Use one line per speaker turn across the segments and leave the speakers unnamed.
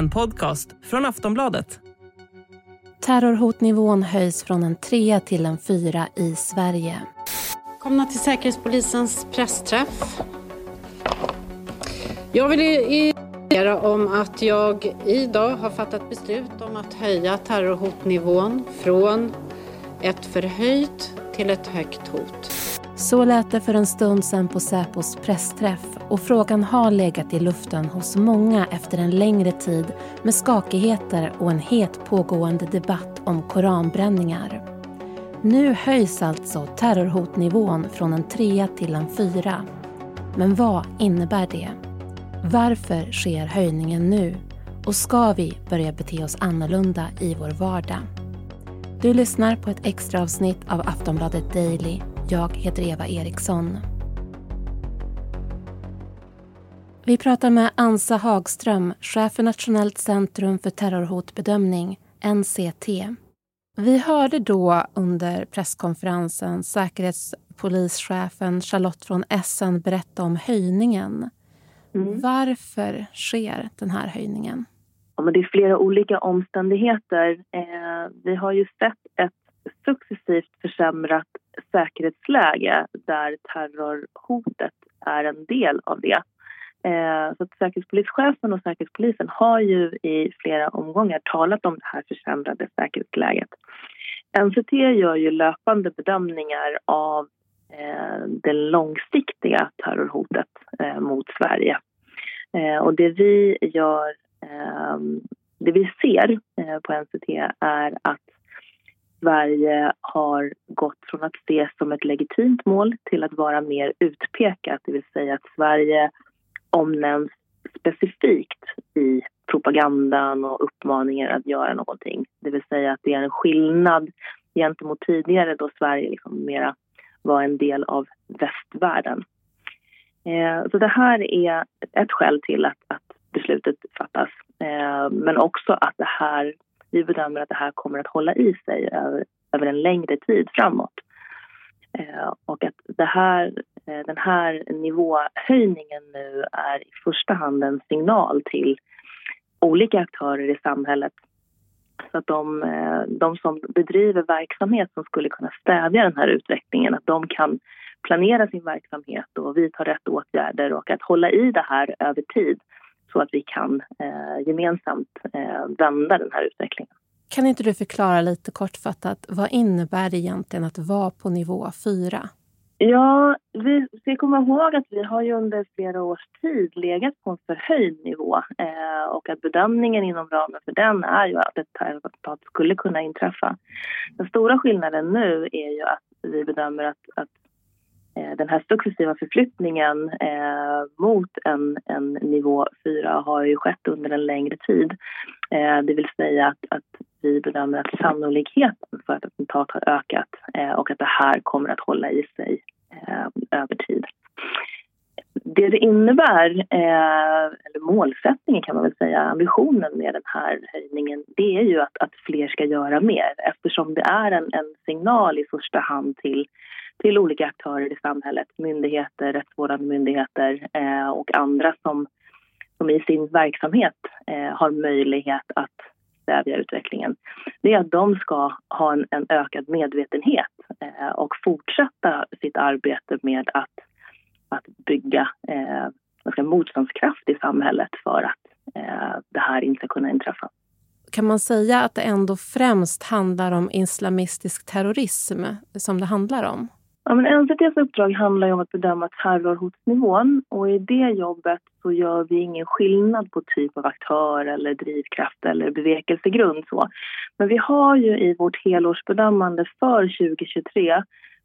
En podcast från Aftonbladet.
Terrorhotnivån höjs från en trea till en fyra i Sverige.
Välkomna till Säkerhetspolisens pressträff. Jag vill informera om att jag idag har fattat beslut om att höja terrorhotnivån från ett förhöjt till ett högt hot.
Så lät det för en stund sedan på Säpos pressträff och frågan har legat i luften hos många efter en längre tid med skakigheter och en het pågående debatt om koranbränningar. Nu höjs alltså terrorhotnivån från en trea till en fyra. Men vad innebär det? Varför sker höjningen nu? Och ska vi börja bete oss annorlunda i vår vardag? Du lyssnar på ett extra avsnitt av Aftonbladet Daily. Jag heter Eva Eriksson. Vi pratar med Ansa Hagström, chef för Nationellt centrum för terrorhotbedömning, NCT. Vi hörde då under presskonferensen säkerhetspolischefen Charlotte från Essen berätta om höjningen. Mm. Varför sker den här höjningen?
Ja, men det är flera olika omständigheter. Eh, vi har ju sett ett successivt försämrat säkerhetsläge där terrorhotet är en del av det. Eh, så att Säkerhetspolischefen och Säkerhetspolisen har ju i flera omgångar talat om det här försämrade säkerhetsläget. NCT gör ju löpande bedömningar av eh, det långsiktiga terrorhotet eh, mot Sverige. Eh, och det vi gör, eh, det vi ser eh, på NCT är att Sverige har gått från att ses som ett legitimt mål till att vara mer utpekat, det vill säga att Sverige omnämns specifikt i propagandan och uppmaningar att göra någonting. Det vill säga att det är en skillnad gentemot tidigare då Sverige liksom mera var en del av västvärlden. Eh, så det här är ett skäl till att, att beslutet fattas. Eh, men också att det här, vi bedömer att det här kommer att hålla i sig över, över en längre tid framåt. Eh, och att det här Eh, den här nivåhöjningen nu är i första hand en signal till olika aktörer i samhället så att de, eh, de som bedriver verksamhet som skulle kunna stävja den här utvecklingen att de kan planera sin verksamhet och vidta rätt åtgärder och att hålla i det här över tid så att vi kan eh, gemensamt eh, vända den här utvecklingen.
Kan inte du förklara lite kortfattat vad innebär det egentligen att vara på nivå 4?
Ja, vi ska komma ihåg att vi har ju under flera års tid legat på en förhöjd nivå eh, och att bedömningen inom ramen för den är ju att ett terrorattentat skulle kunna inträffa. Den stora skillnaden nu är ju att vi bedömer att, att eh, den här successiva förflyttningen eh, mot en, en nivå 4 har ju skett under en längre tid. Eh, det vill säga att, att vi bedömer att sannolikheten för ett attentat har ökat eh, och att det här kommer att hålla i sig eh, över tid. Det det innebär, eh, eller målsättningen kan man väl säga, ambitionen med den här höjningen det är ju att, att fler ska göra mer eftersom det är en, en signal i första hand till till olika aktörer i samhället, myndigheter, rättsvårdande myndigheter eh, och andra som, som i sin verksamhet eh, har möjlighet att stävja utvecklingen, det är att de ska ha en, en ökad medvetenhet eh, och fortsätta sitt arbete med att, att bygga eh, motståndskraft i samhället för att eh, det här inte ska kunna inträffa.
Kan man säga att det ändå främst handlar om islamistisk terrorism som det handlar om?
Ja, men NCTs uppdrag handlar om att bedöma terrorhotsnivån och i det jobbet så gör vi ingen skillnad på typ av aktör eller drivkraft eller bevekelsegrund. Så. Men vi har ju i vårt helårsbedömande för 2023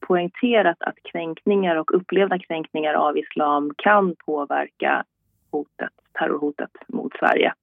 poängterat att kränkningar och upplevda kränkningar av islam kan påverka hotet, terrorhotet mot Sverige.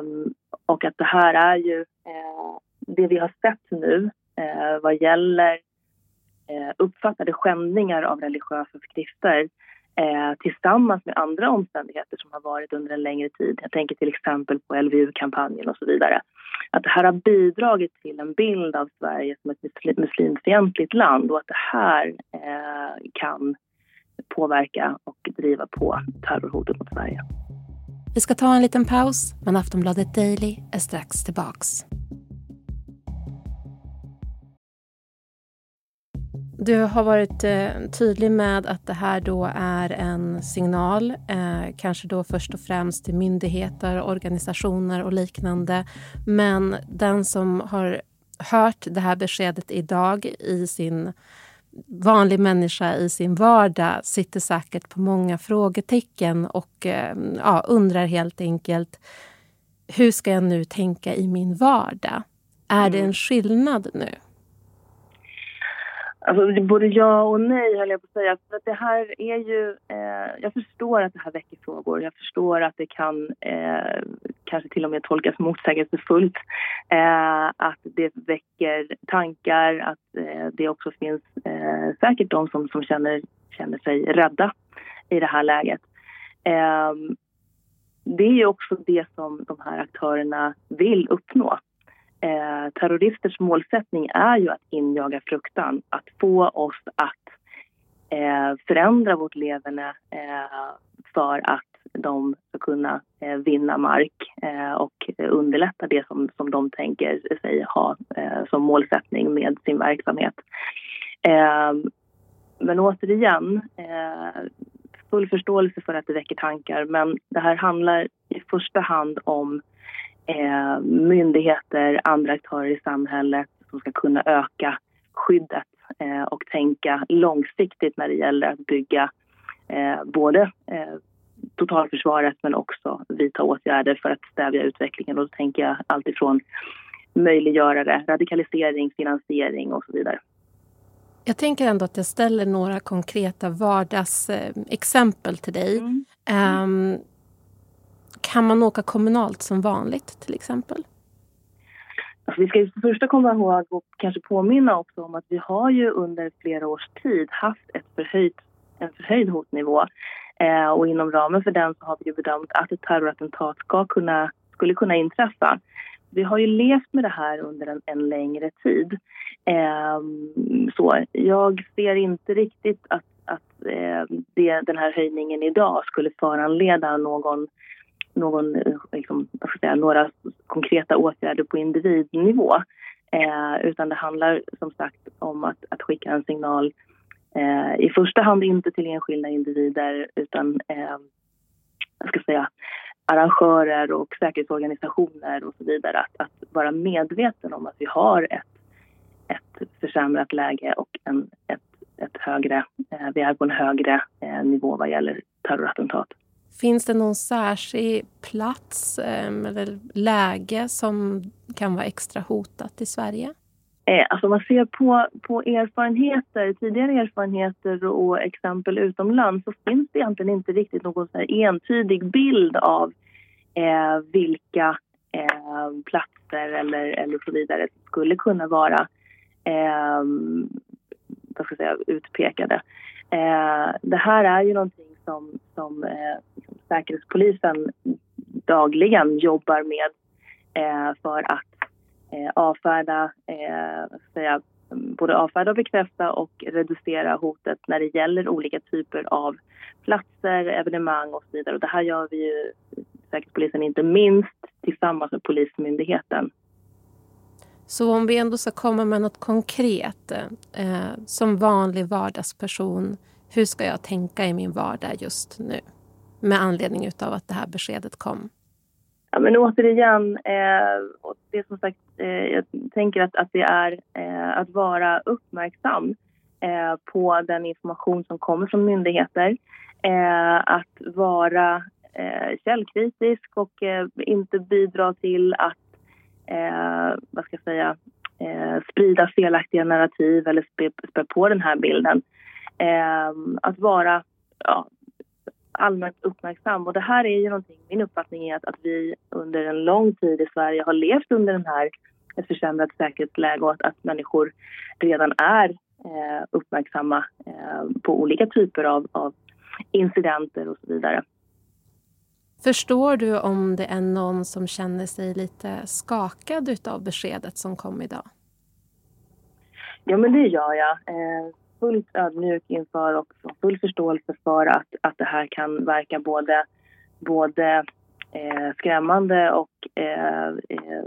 Um, och att det här är ju eh, det vi har sett nu eh, vad gäller Eh, uppfattade skändningar av religiösa skrifter eh, tillsammans med andra omständigheter som har varit under en längre tid. Jag tänker till exempel på LVU-kampanjen och så vidare. Att det här har bidragit till en bild av Sverige som ett muslimfientligt land och att det här eh, kan påverka och driva på terrorhotet mot Sverige.
Vi ska ta en liten paus, men Aftonbladet Daily är strax tillbaks. Du har varit eh, tydlig med att det här då är en signal, eh, kanske då först och främst till myndigheter, organisationer och liknande. Men den som har hört det här beskedet idag i sin vanlig människa i sin vardag sitter säkert på många frågetecken och eh, ja, undrar helt enkelt hur ska jag nu tänka i min vardag? Är mm. det en skillnad nu?
Alltså, både ja och nej, höll jag på att säga. För att det här är ju, eh, jag förstår att det här väcker frågor. Jag förstår att det kan eh, kanske till och med tolkas motsägelsefullt. Eh, att det väcker tankar, att eh, det också finns eh, säkert de som, som känner, känner sig rädda i det här läget. Eh, det är ju också det som de här aktörerna vill uppnå eh, terroristers målsättning är ju att injaga fruktan, att få oss att eh, förändra vårt leverne eh, för att de ska kunna eh, vinna mark eh, och underlätta det som, som de tänker sig ha eh, som målsättning med sin verksamhet. Eh, men återigen, eh, full förståelse för att det väcker tankar men det här handlar i första hand om eh, myndigheter, andra aktörer i samhället som ska kunna öka skyddet eh, och tänka långsiktigt när det gäller att bygga eh, både eh, totalförsvaret men också vidta åtgärder för att stävja utvecklingen. Och då tänker jag alltifrån möjliggörare, radikalisering, finansiering och så vidare.
Jag tänker ändå att jag ställer några konkreta vardagsexempel till dig. Mm. Um, kan man åka kommunalt som vanligt till exempel?
Alltså, vi ska för första komma ihåg och kanske påminna också om att vi har ju under flera års tid haft ett förhöjt, en förhöjd hotnivå. Eh, och inom ramen för den så har vi ju bedömt att ett terrorattentat ska kunna, skulle kunna inträffa. Vi har ju levt med det här under en, en längre tid. Eh, så jag ser inte riktigt att, att eh, det, den här höjningen idag skulle föranleda någon någon, eh, liksom, säga, några konkreta åtgärder på individnivå. Eh, utan det handlar som sagt om att, att skicka en signal eh, i första hand inte till enskilda individer utan eh, jag ska säga, arrangörer och säkerhetsorganisationer och så vidare att, att vara medveten om att vi har ett, ett försämrat läge och en, ett, ett högre, eh, vi är på en högre eh, nivå vad gäller terrorattentat.
Finns det någon särskild plats ehm, eller läge som kan vara extra hotat i Sverige?
Eh, alltså om man ser på, på erfarenheter, tidigare erfarenheter och exempel utomlands så finns det egentligen inte riktigt någon så entydig bild av eh, vilka eh, platser eller, eller så vidare som skulle kunna vara eh, vad ska jag säga, utpekade. Eh, det här är ju någonting som, som eh, Säkerhetspolisen dagligen jobbar med eh, för att eh, avfärda, eh, säga, mm, både avfärda och bekräfta och reducera hotet när det gäller olika typer av platser, evenemang och så vidare. Och det här gör vi ju Säkerhetspolisen inte minst tillsammans med Polismyndigheten.
Så om vi ändå ska komma med något konkret eh, som vanlig vardagsperson hur ska jag tänka i min vardag just nu? Med anledning av att det här beskedet kom.
Ja, men återigen, eh, det som sagt, eh, jag tänker att, att det är eh, att vara uppmärksam eh, på den information som kommer från myndigheter. Eh, att vara eh, källkritisk och eh, inte bidra till att eh, vad ska jag säga, eh, sprida felaktiga narrativ eller spä, spä på den här bilden eh, att vara ja, allmänt uppmärksam. Och det här är ju någonting, min uppfattning är att, att vi under en lång tid i Sverige har levt under den här ett försämrat säkerhetsläge och att, att människor redan är eh, uppmärksamma eh, på olika typer av, av incidenter och så vidare.
Förstår du om det är någon som känner sig lite skakad av beskedet som kom idag?
Ja, men det gör jag. Eh, fullt ödmjuk inför och full förståelse för att, att det här kan verka både, både eh, skrämmande och eh, eh,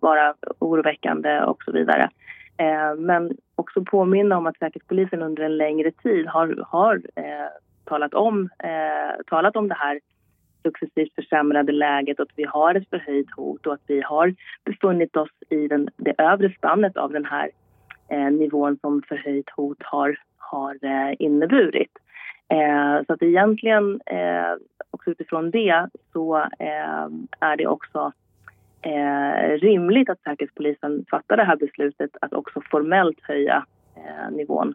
vara oroväckande och så vidare. Eh, men också påminna om att Säkerhetspolisen under en längre tid har, har eh, talat, om, eh, talat om det här successivt försämrade läget och att vi har ett förhöjt hot och att vi har befunnit oss i den, det övre spannet av den här eh, nivån som förhöjt hot har, har eh, inneburit. Eh, så att egentligen, eh, också utifrån det, så är det också rimligt att Säkerhetspolisen fattar det här beslutet att också formellt höja nivån.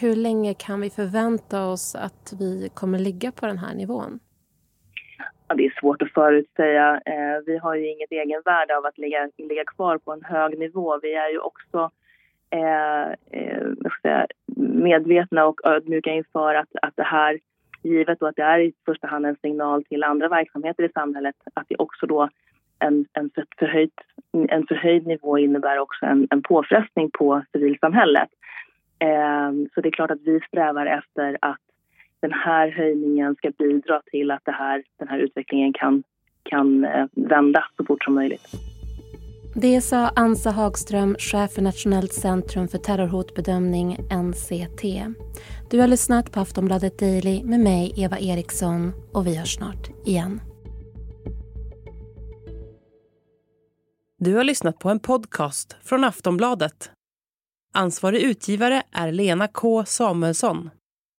Hur länge kan vi förvänta oss att vi kommer ligga på den här nivån?
Ja, det är svårt att förutsäga. Eh, vi har ju inget egenvärde av att ligga, ligga kvar på en hög nivå. Vi är ju också eh, eh, medvetna och ödmjuka inför att, att det här, givet att det är i första hand en signal till andra verksamheter i samhället, att det också då en, en, förhöjd, en förhöjd nivå innebär också en, en påfrestning på civilsamhället. Eh, så det är klart att vi strävar efter att den här höjningen ska bidra till att det här, den här utvecklingen kan, kan eh, vända så fort som möjligt.
Det sa Ansa Hagström, chef för Nationellt centrum för terrorhotbedömning, NCT. Du har lyssnat på Aftonbladet Daily med mig, Eva Eriksson, och vi hörs snart igen.
Du har lyssnat på en podcast från Aftonbladet. Ansvarig utgivare är Lena K Samuelsson.